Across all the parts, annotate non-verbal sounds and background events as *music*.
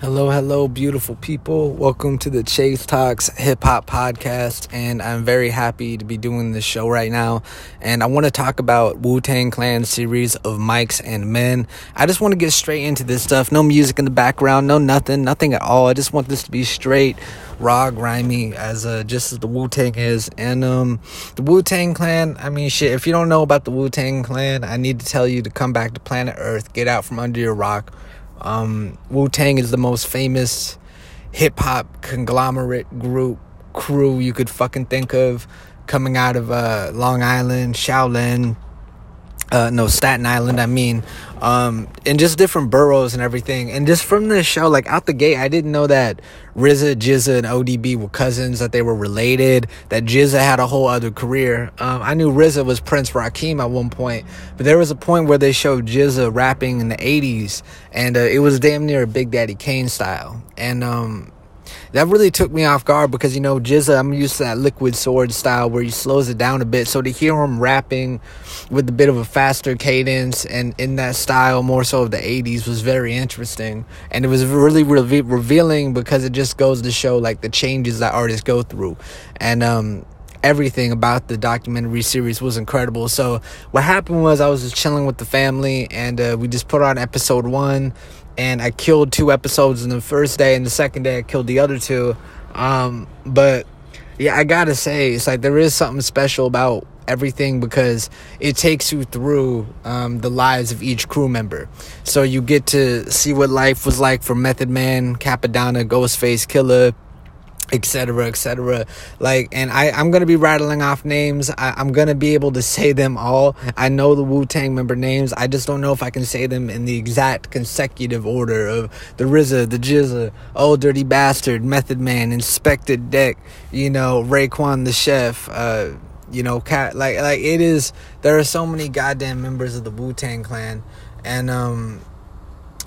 Hello, hello, beautiful people. Welcome to the Chase Talks Hip Hop Podcast. And I'm very happy to be doing this show right now. And I want to talk about Wu Tang Clan series of Mics and Men. I just want to get straight into this stuff. No music in the background, no nothing, nothing at all. I just want this to be straight, raw, grimy, as uh, just as the Wu Tang is. And um, the Wu Tang Clan, I mean, shit, if you don't know about the Wu Tang Clan, I need to tell you to come back to planet Earth, get out from under your rock um, Wu Tang is the most famous hip hop conglomerate group crew you could fucking think of, coming out of uh, Long Island, Shaolin, uh, no Staten Island, I mean, um, and just different boroughs and everything. And just from this show, like out the gate, I didn't know that RZA, GZA, and ODB were cousins, that they were related, that GZA had a whole other career. Um, I knew RZA was Prince Rakeem at one point, but there was a point where they showed GZA rapping in the 80s, and uh, it was damn near a Big Daddy Kane style. And um, that really took me off guard because you know GZA, I'm used to that liquid sword style where he slows it down a bit. So to hear him rapping with a bit of a faster cadence and in that style, more so of the '80s, was very interesting, and it was really re- revealing because it just goes to show like the changes that artists go through, and um everything about the documentary series was incredible. So what happened was I was just chilling with the family and uh, we just put on episode one and I killed two episodes in the first day, and the second day I killed the other two. Um, but yeah, I gotta say, it's like there is something special about everything because it takes you through um, the lives of each crew member. So you get to see what life was like for Method Man, Cappadonna, Ghostface Killah etc etc like and i i'm gonna be rattling off names. I, i'm gonna be able to say them all. I know the wu-tang member names. I just don't know if i can say them in the exact consecutive order of the RZA, the GZA, old dirty bastard method man Inspectah Deck you know raekwon the chef uh you know cat like like it is there are so many goddamn members of the wu-tang clan. And um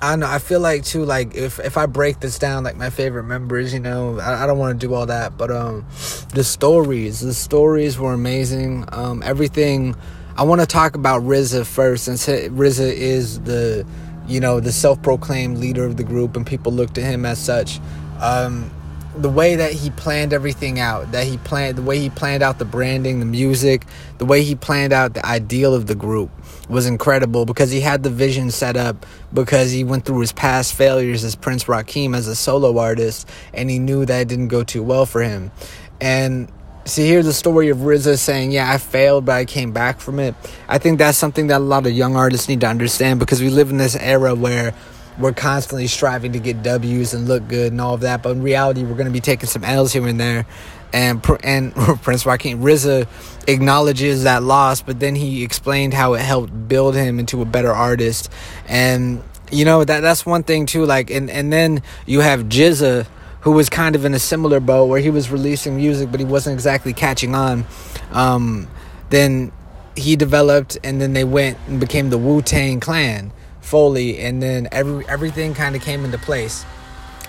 I know. I feel like too. Like if if I break this down, like my favorite members, you know, I, I don't want to do all that. But um, the stories, the stories were amazing. Um, everything. I want to talk about RZA first, since RZA is the, you know, the self-proclaimed leader of the group, and people look to him as such. Um, the way that he planned everything out, that he planned the way he planned out the branding, the music, the way he planned out the ideal of the group was incredible because he had the vision set up because he went through his past failures as Prince Rakeem as a solo artist and he knew that it didn't go too well for him. And see here's the story of RZA saying, "Yeah, I failed, but I came back from it." I think that's something that a lot of young artists need to understand because we live in this era where we're constantly striving to get W's and look good and all of that, but in reality, we're going to be taking some L's here and there. And and *laughs* Prince Rakeem RZA acknowledges that loss, but then he explained how it helped build him into a better artist. And you know that that's one thing too. Like and and then you have GZA who was kind of in a similar boat where he was releasing music, but he wasn't exactly catching on. Um, then he developed, and then they went and became the Wu Tang Clan fully, and then every everything kind of came into place.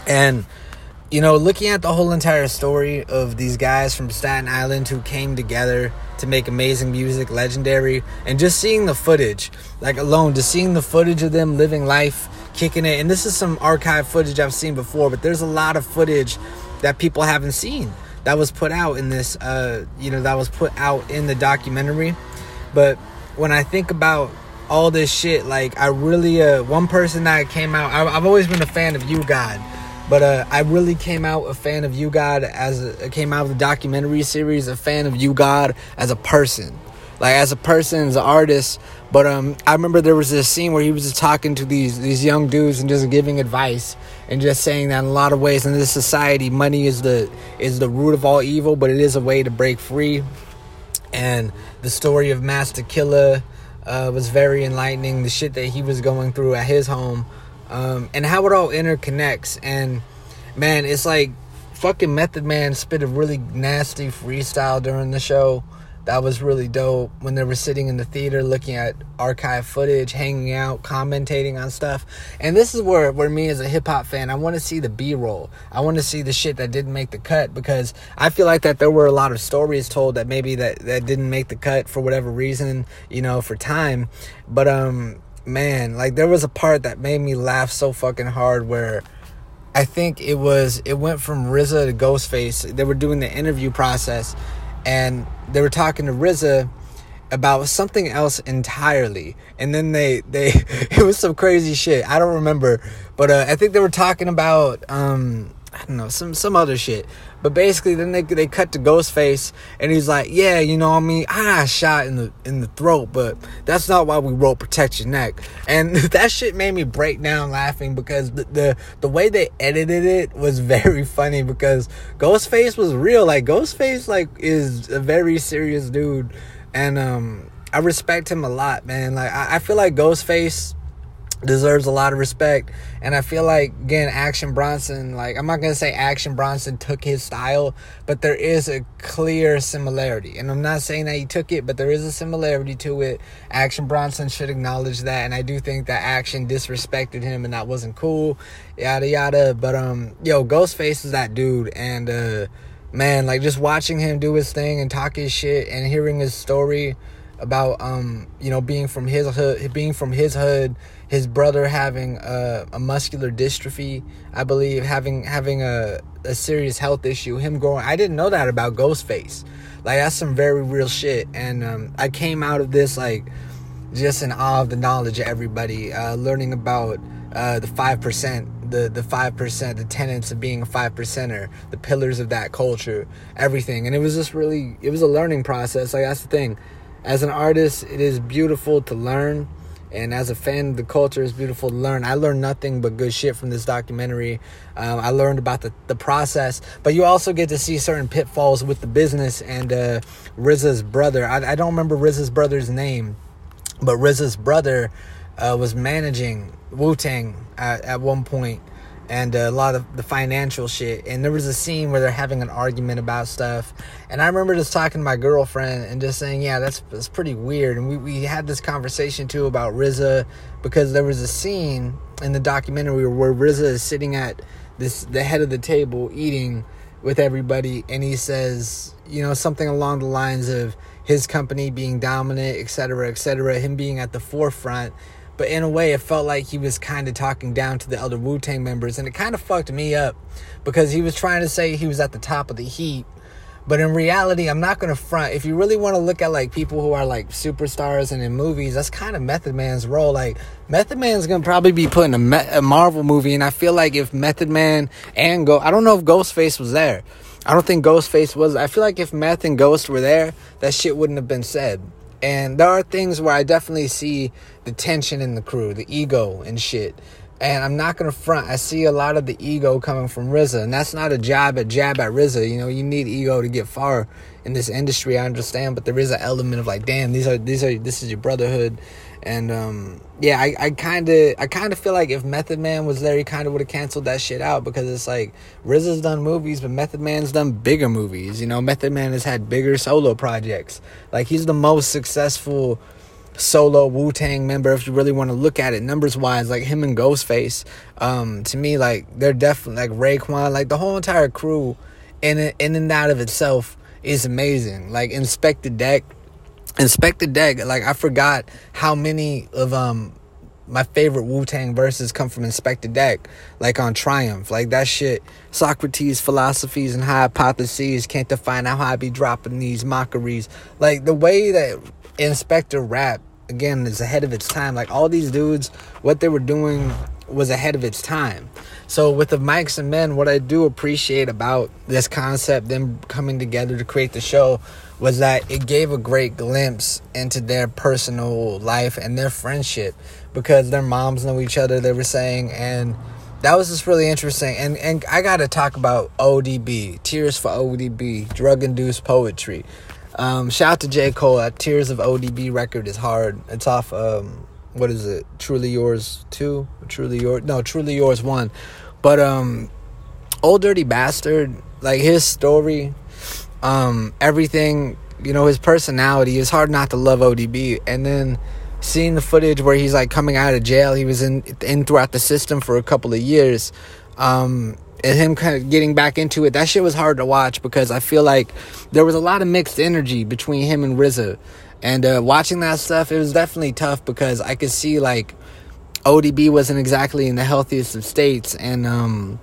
And you know, looking at the whole entire story of these guys from Staten Island who came together to make amazing music, legendary, and just seeing the footage, like alone, just seeing the footage of them living life, kicking it. And this is some archive footage I've seen before, but there's a lot of footage that people haven't seen that was put out in this, uh, you know, that was put out in the documentary. But when I think about all this shit. Like I really, uh, one person that came out. I, have always been a fan of U-God, but uh, I really came out a fan of U-God as a, came out of the documentary series. A fan of U-God as a person, like as a person, as an artist. But um, I remember there was this scene where he was just talking to these these young dudes and just giving advice and just saying that in a lot of ways in this society, money is the is the root of all evil, but it is a way to break free. And the story of Masta Killa uh, was very enlightening. The shit that he was going through at his home, um, and how it all interconnects. And man, it's like fucking Method Man spit a really nasty freestyle during the show that was really dope when they were sitting in the theater looking at archive footage, hanging out, commentating on stuff. And this is where, where me as a hip hop fan, I want to see the B roll. I want to see the shit that didn't make the cut because I feel like that there were a lot of stories told that maybe that, that didn't make the cut for whatever reason, you know, for time. But um man, like there was a part that made me laugh so fucking hard where I think it was it went from RZA to Ghostface. They were doing the interview process, and they were talking to RZA about something else entirely. And then they they *laughs* it was some crazy shit. I don't remember. But uh, i think they were talking about um i don't know some some other shit. But basically then they they cut to ghostface and he's like yeah you know what i mean? I got shot in the in the throat but that's not why we wrote protect your neck and *laughs* that shit made me break down laughing because the the, the way they edited it was *laughs* very funny because ghostface was real. Like ghostface like is a very serious dude and um, I respect him a lot, man. Like I, I feel like Ghostface deserves a lot of respect. And i feel like again action bronson like i'm not gonna say action bronson took his style but there is a clear similarity. And i'm not saying that he took it but there is a similarity to it. Action bronson should acknowledge that and i do think that action disrespected him and that wasn't cool yada yada. But um yo ghostface is that dude and uh man, like just watching him do his thing and talk his shit and hearing his story about um you know being from his hood being from his hood his brother having a, a muscular dystrophy i believe having having a, a serious health issue him growing i didn't know that about ghostface like that's some very real shit and um, i came out of this like just in awe of the knowledge of everybody uh, learning about uh, the 5% the the five percent, the tenets of being a five percenter, the pillars of that culture, everything. And it was just really it was a learning process. Like that's the thing. As an artist, it is beautiful to learn. And as a fan of the culture, it's beautiful to learn. I learned nothing but good shit from this documentary. Um, I learned about the, the process, but you also get to see certain pitfalls with the business and uh, brother. I, I don't remember RZA's brother's name, but RZA's brother uh, was managing Wu Tang at, at one point, and a lot of the financial shit. And there was a scene where they're having an argument about stuff. And I remember just talking to my girlfriend and just saying, "Yeah, that's that's pretty weird." And we we had this conversation too about RZA because there was a scene in the documentary where RZA is sitting at this the head of the table eating with everybody, and he says, you know, something along the lines of his company being dominant, et cetera, et cetera, him being at the forefront but in a way, it felt like he was kind of talking down to the other Wu Tang members, and it kind of fucked me up because he was trying to say he was at the top of the heap. But in reality, I'm not gonna front. If you really want to look at like people who are like superstars and in movies, that's kind of Method Man's role. Like Method Man's gonna probably be putting a, Me- a Marvel movie, and I feel like if Method Man and Go, I don't know if Ghostface was there. I don't think Ghostface was. I feel like if Meth and Ghost were there, that shit wouldn't have been said. And there are things where I definitely see the tension in the crew, the ego and shit. And I'm not gonna front. I see a lot of the ego coming from RZA, and that's not a jab at jab at RZA. You know, you need ego to get far in this industry. I understand, but there is an element of like, damn, these are these are this is your brotherhood, and um, yeah, I, kind of I kind of feel like if Method Man was there, he kind of would have canceled that shit out because it's like RZA's done movies, but Method Man's done bigger movies. You know, Method Man has had bigger solo projects. Like he's the most successful solo Wu Tang member if you really want to look at it numbers wise. Like him and Ghostface, um, to me, like they're definitely like Raekwon, like the whole entire crew, in in and out of itself is amazing. Like Inspectah Deck Inspectah Deck, like I forgot how many of um my favorite Wu Tang verses come from Inspectah Deck, like on Triumph, like that shit. Socrates' philosophies and hypotheses can't define how I be dropping these mockeries. Like the way that Inspectah rap again is ahead of its time. Like all these dudes, what they were doing was ahead of its time. So with the Mics and Men, what I do appreciate about this concept, them coming together to create the show, was that it gave a great glimpse into their personal life and their friendship because their moms know each other, they were saying, and that was just really interesting. And and I gotta talk about ODB, Tears for ODB, drug induced poetry. Um, shout out to J. Cole. That Tears of ODB record is hard. It's off um, what is it? Truly Yours 2? Truly Yours no, Truly Yours 1. But um Old Dirty Bastard, like his story um, everything, you know, his personality. It's hard not to love ODB. And then seeing the footage where he's like coming out of jail, he was in in throughout the system for a couple of years. Um, and him kind of getting back into it, that shit was hard to watch because I feel like there was a lot of mixed energy between him and RZA. And uh, watching that stuff, it was definitely tough because I could see like ODB wasn't exactly in the healthiest of states, and um,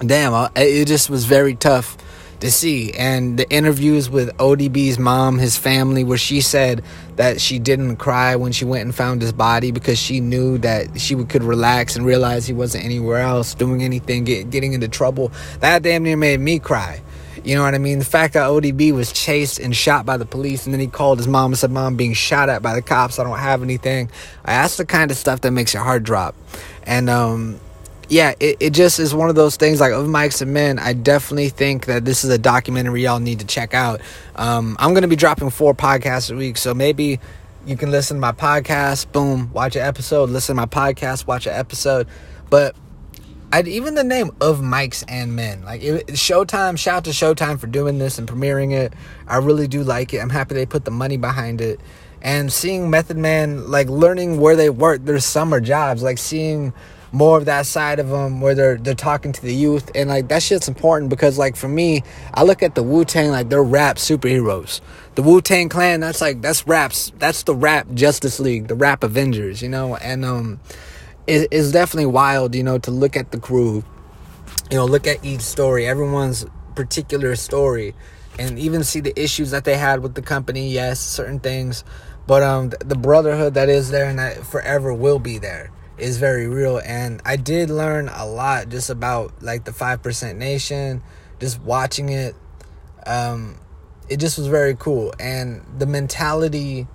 damn, it just was very tough to see. And the interviews with ODB's mom, his family, where she said that she didn't cry when she went and found his body because she knew that she could relax and realize he wasn't anywhere else doing anything, get, getting into trouble. That damn near made me cry. You know what I mean? The fact that ODB was chased and shot by the police, and then he called his mom and said, Mom, being shot at by the cops, I don't have anything. That's the kind of stuff that makes your heart drop. And, um, yeah, it, it just is one of those things like of Mics and Men. I definitely think that this is a documentary y'all need to check out. Um, I'm going to be dropping four podcasts a week, so maybe you can listen to my podcast, boom, watch an episode, listen to my podcast, watch an episode. But I'd even the name of Mics and Men, like it, Showtime, shout out to Showtime for doing this and premiering it. I really do like it. I'm happy they put the money behind it. And seeing Method Man, like learning where they work, their summer jobs, like seeing more of that side of them where they're they're talking to the youth and like that shit's important because like for me I look at the Wu Tang like they're rap superheroes. The Wu Tang Clan that's like that's raps that's the rap Justice League, the rap Avengers, you know, and um it, it's definitely wild, you know, to look at the crew, you know, look at each story, everyone's particular story, and even see the issues that they had with the company. Yes, certain things, but um the brotherhood that is there and that forever will be there is very real and I did learn a lot just about like the 5% nation just watching it. Um it just was very cool and the mentality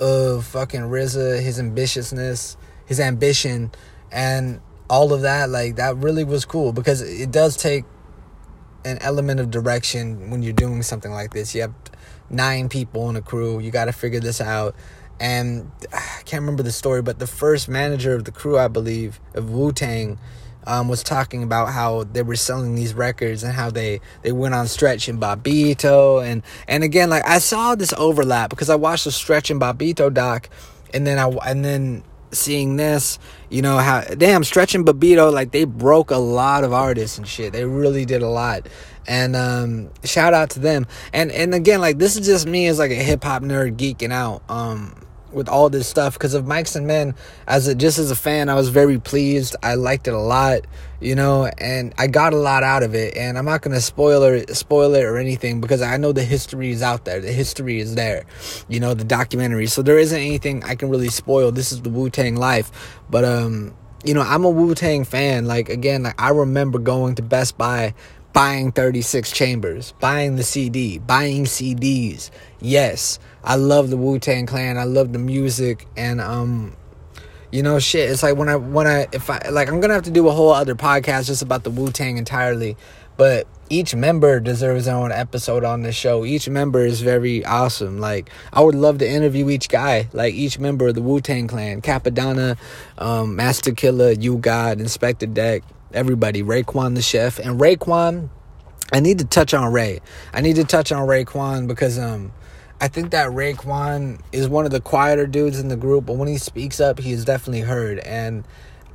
of fucking RZA his ambitiousness his ambition and all of that like that really was cool because it does take an element of direction when you're doing something like this. You have nine people in a crew you got to figure this out and I can't remember the story, but the first manager of the crew, I believe, of Wu Tang, um, was talking about how they were selling these records and how they they went on Stretch and Bobbito, and and again, like I saw this overlap because I watched the Stretch and Bobbito doc, and then I and then seeing this, you know how damn Stretch and Bobbito like they broke a lot of artists and shit. They really did a lot. And um, shout out to them. And and again, like this is just me as like a hip hop nerd geeking out. Um, with all this stuff because of Mics and Men as a just as a fan I was very pleased. I liked it a lot you know and I got a lot out of it. And I'm not gonna spoil it spoil it or anything because I know the history is out there. The history is there you know the documentary. So there isn't anything I can really spoil. This is the Wu-Tang life. But um you know I'm a Wu-Tang fan. Like again like I remember going to Best Buy buying 36 chambers, buying the CD, buying CDs. Yes, I love the Wu Tang Clan. I love the music, and um, you know, shit. It's like when I when I if I like, I'm gonna have to do a whole other podcast just about the Wu Tang entirely. But each member deserves their own episode on the show. Each member is very awesome. Like I would love to interview each guy, like each member of the Wu Tang Clan, Cappadonna, um, Masta Killa, U-God, Inspectah Deck everybody, Raekwon the chef, and Raekwon. I need to touch on Ray. I need to touch on Raekwon because um, I think that Raekwon is one of the quieter dudes in the group, but when he speaks up, he is definitely heard. And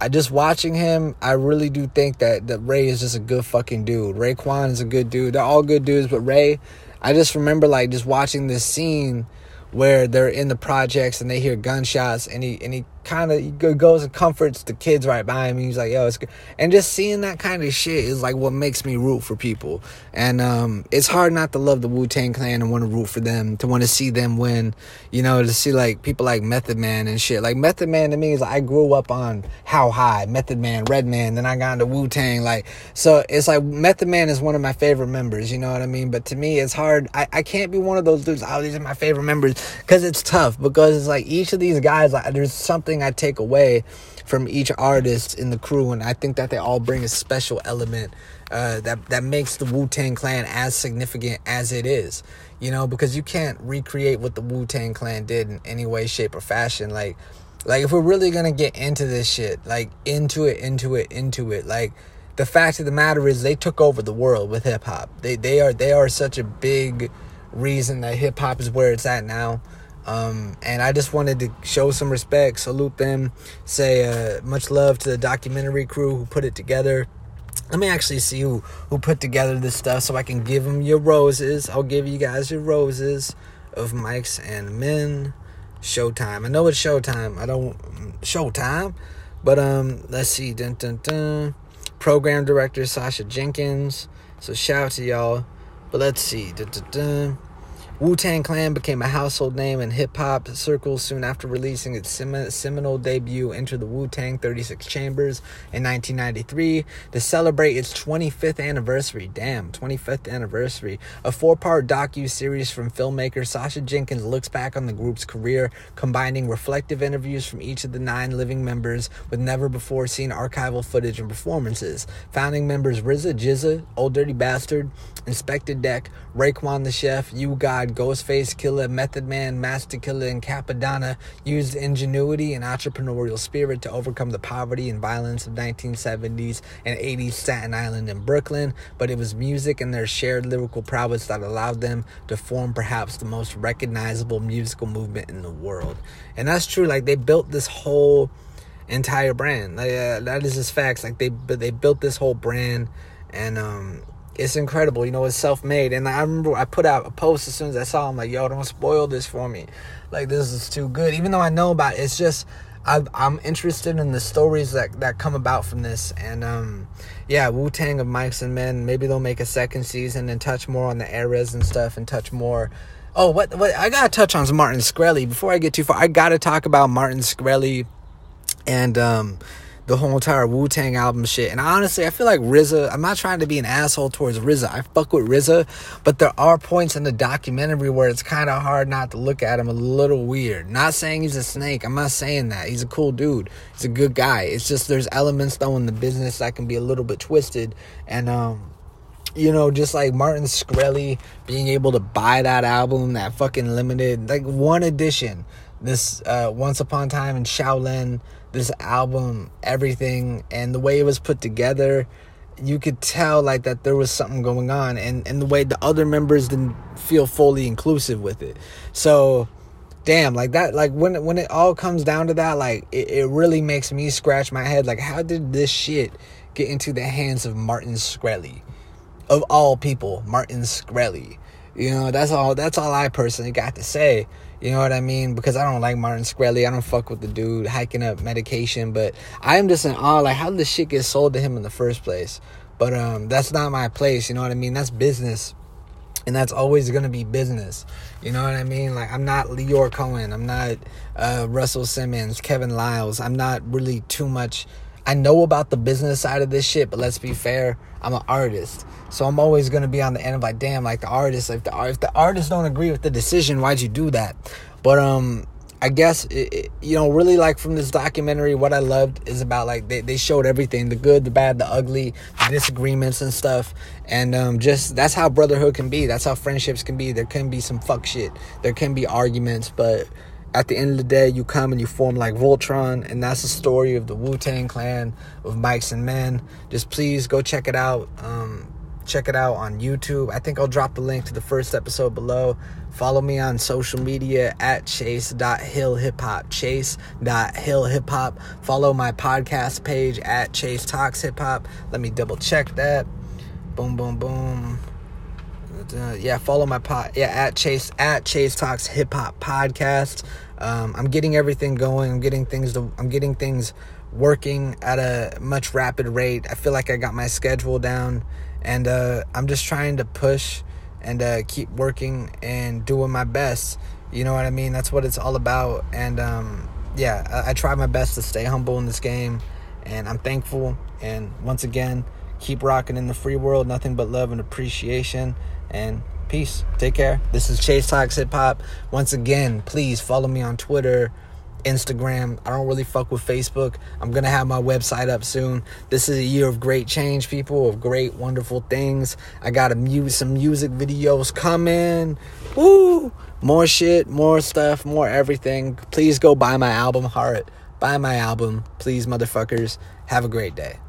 I just watching him, I really do think that that Ray is just a good fucking dude. Raekwon is a good dude. They're all good dudes, but Ray, I just remember like just watching this scene where they're in the projects and they hear gunshots and he and he kind of goes and comforts the kids right by him. He's like, "Yo, it's good," and just seeing that kind of shit is like what makes me root for people. And um, it's hard not to love the Wu Tang Clan and want to root for them, to want to see them win. You know, to see like people like Method Man and shit. Like Method Man to me is like I grew up on How High, Method Man, Redman, then I got into Wu Tang. Like so, it's like Method Man is one of my favorite members. You know what I mean? But to me, it's hard. I, I can't be one of those dudes. Oh, these are my favorite members because it's tough. Because it's like each of these guys, like there's something something I take away from each artist in the crew, and I think that they all bring a special element uh, that that makes the Wu Tang Clan as significant as it is. You know, because you can't recreate what the Wu Tang Clan did in any way, shape, or fashion. Like, like if we're really gonna get into this shit, like into it, into it, into it, like the fact of the matter is they took over the world with hip hop. They they are they are such a big reason that hip hop is where it's at now. Um, and I just wanted to show some respect, salute them, say uh, much love to the documentary crew who put it together. Let me actually see who, who put together this stuff so I can give them your roses. I'll give you guys your roses of Mics and Men. Showtime. I know it's Showtime. I don't Showtime, but um, let's see. Dun, dun, dun. program director Sasha Jenkins. So shout out to y'all. But let's see. Da-da-da. Wu Tang Clan became a household name in hip hop circles soon after releasing its seminal debut, Enter the Wu Tang 36 Chambers, in 1993 to celebrate its 25th anniversary. Damn, 25th anniversary. A four part docu series from filmmaker Sasha Jenkins looks back on the group's career, combining reflective interviews from each of the nine living members with never before seen archival footage and performances. Founding members RZA, GZA, Old Dirty Bastard, Inspectah Deck, Raekwon the Chef, You Ghostface Killah, Method Man, Masta Killa, and Cappadonna used ingenuity and entrepreneurial spirit to overcome the poverty and violence of 1970s and 80s Staten Island and Brooklyn, but it was music and their shared lyrical prowess that allowed them to form perhaps the most recognizable musical movement in the world. And that's true, like they built this whole entire brand. Like, uh, that is just facts. Like they they built this whole brand and um it's incredible. You know, it's self made. And I remember I put out a post as soon as I saw him, like, yo, don't spoil this for me. Like, this is too good. Even though I know about it, it's just, I, am interested in the stories that, that come about from this. And, um, yeah, Wu Tang of Mics and Men. Maybe they'll make a second season and touch more on the eras and stuff and touch more. Oh, what, what, I gotta touch on is Martin Shkreli. Before I get too far, I gotta talk about Martin Shkreli and, um, the whole entire Wu Tang album shit. And honestly, I feel like RZA. I'm not trying to be an asshole towards RZA. I fuck with RZA, but there are points in the documentary where it's kind of hard not to look at him a little weird. Not saying he's a snake. I'm not saying that. He's a cool dude. He's a good guy. It's just there's elements though in the business that can be a little bit twisted. And um, you know, just like Martin Shkreli being able to buy that album, that fucking limited, like one edition. This uh, Once Upon a Time in Shaolin this album, everything, and the way it was put together, you could tell like that there was something going on, and and the way the other members didn't feel fully inclusive with it. So, damn, like that, like when when it all comes down to that, like it, it really makes me scratch my head. Like, how did this shit get into the hands of Martin Shkreli? Of all people, Martin Shkreli. You know, that's all that's all I personally got to say. You know what I mean? Because I don't like Martin Shkreli. I don't fuck with the dude hiking up medication. But I am just in awe. Like, how did this shit get sold to him in the first place? But um, that's not my place. You know what I mean? That's business. And that's always going to be business. You know what I mean? Like, I'm not Lyor Cohen. I'm not uh, Russell Simmons, Kevin Liles. I'm not really too much. I know about the business side of this shit, but let's be fair. I'm an artist. So I'm always gonna be on the end of like, damn, like the artist, if the if the artists don't agree with the decision, why'd you do that? But um, I guess it, it, you know, really like from this documentary, what I loved is about like they, they showed everything, the good, the bad, the ugly, the disagreements and stuff, and um, just that's how brotherhood can be. That's how friendships can be. There can be some fuck shit. There can be arguments, but at the end of the day, you come and you form like Voltron, and that's the story of the Wu Tang Clan of Mics and Men. Just please go check it out. Um, check it out on YouTube. I think I'll drop the link to the first episode below. Follow me on social media at chase.hillhiphop. Chase.hillhiphop. Follow my podcast page at Chase Talks Hip Hop. Let me double check that. Boom, boom, boom. Uh, yeah, follow my pod. Yeah, at Chase at Chase Talks Hip Hop Podcast. Um, I'm getting everything going. I'm getting things. To, I'm getting things working at a much rapid rate. I feel like I got my schedule down, and uh, I'm just trying to push and uh, keep working and doing my best. You know what I mean? That's what it's all about. And um, yeah, I, I try my best to stay humble in this game, and I'm thankful. And once again, keep rocking in the free world. Nothing but love and appreciation. And peace. Take care. This is Chase Talks Hip Hop. Once again, please follow me on Twitter Instagram. I don't really fuck with Facebook. I'm gonna have my website up soon. This is a year of great change, people, of great, wonderful things. I got a mu- some music videos coming. Woo! More shit, more stuff, more everything. Please go buy my album, Heart. Buy my album, please, motherfuckers. Have a great day.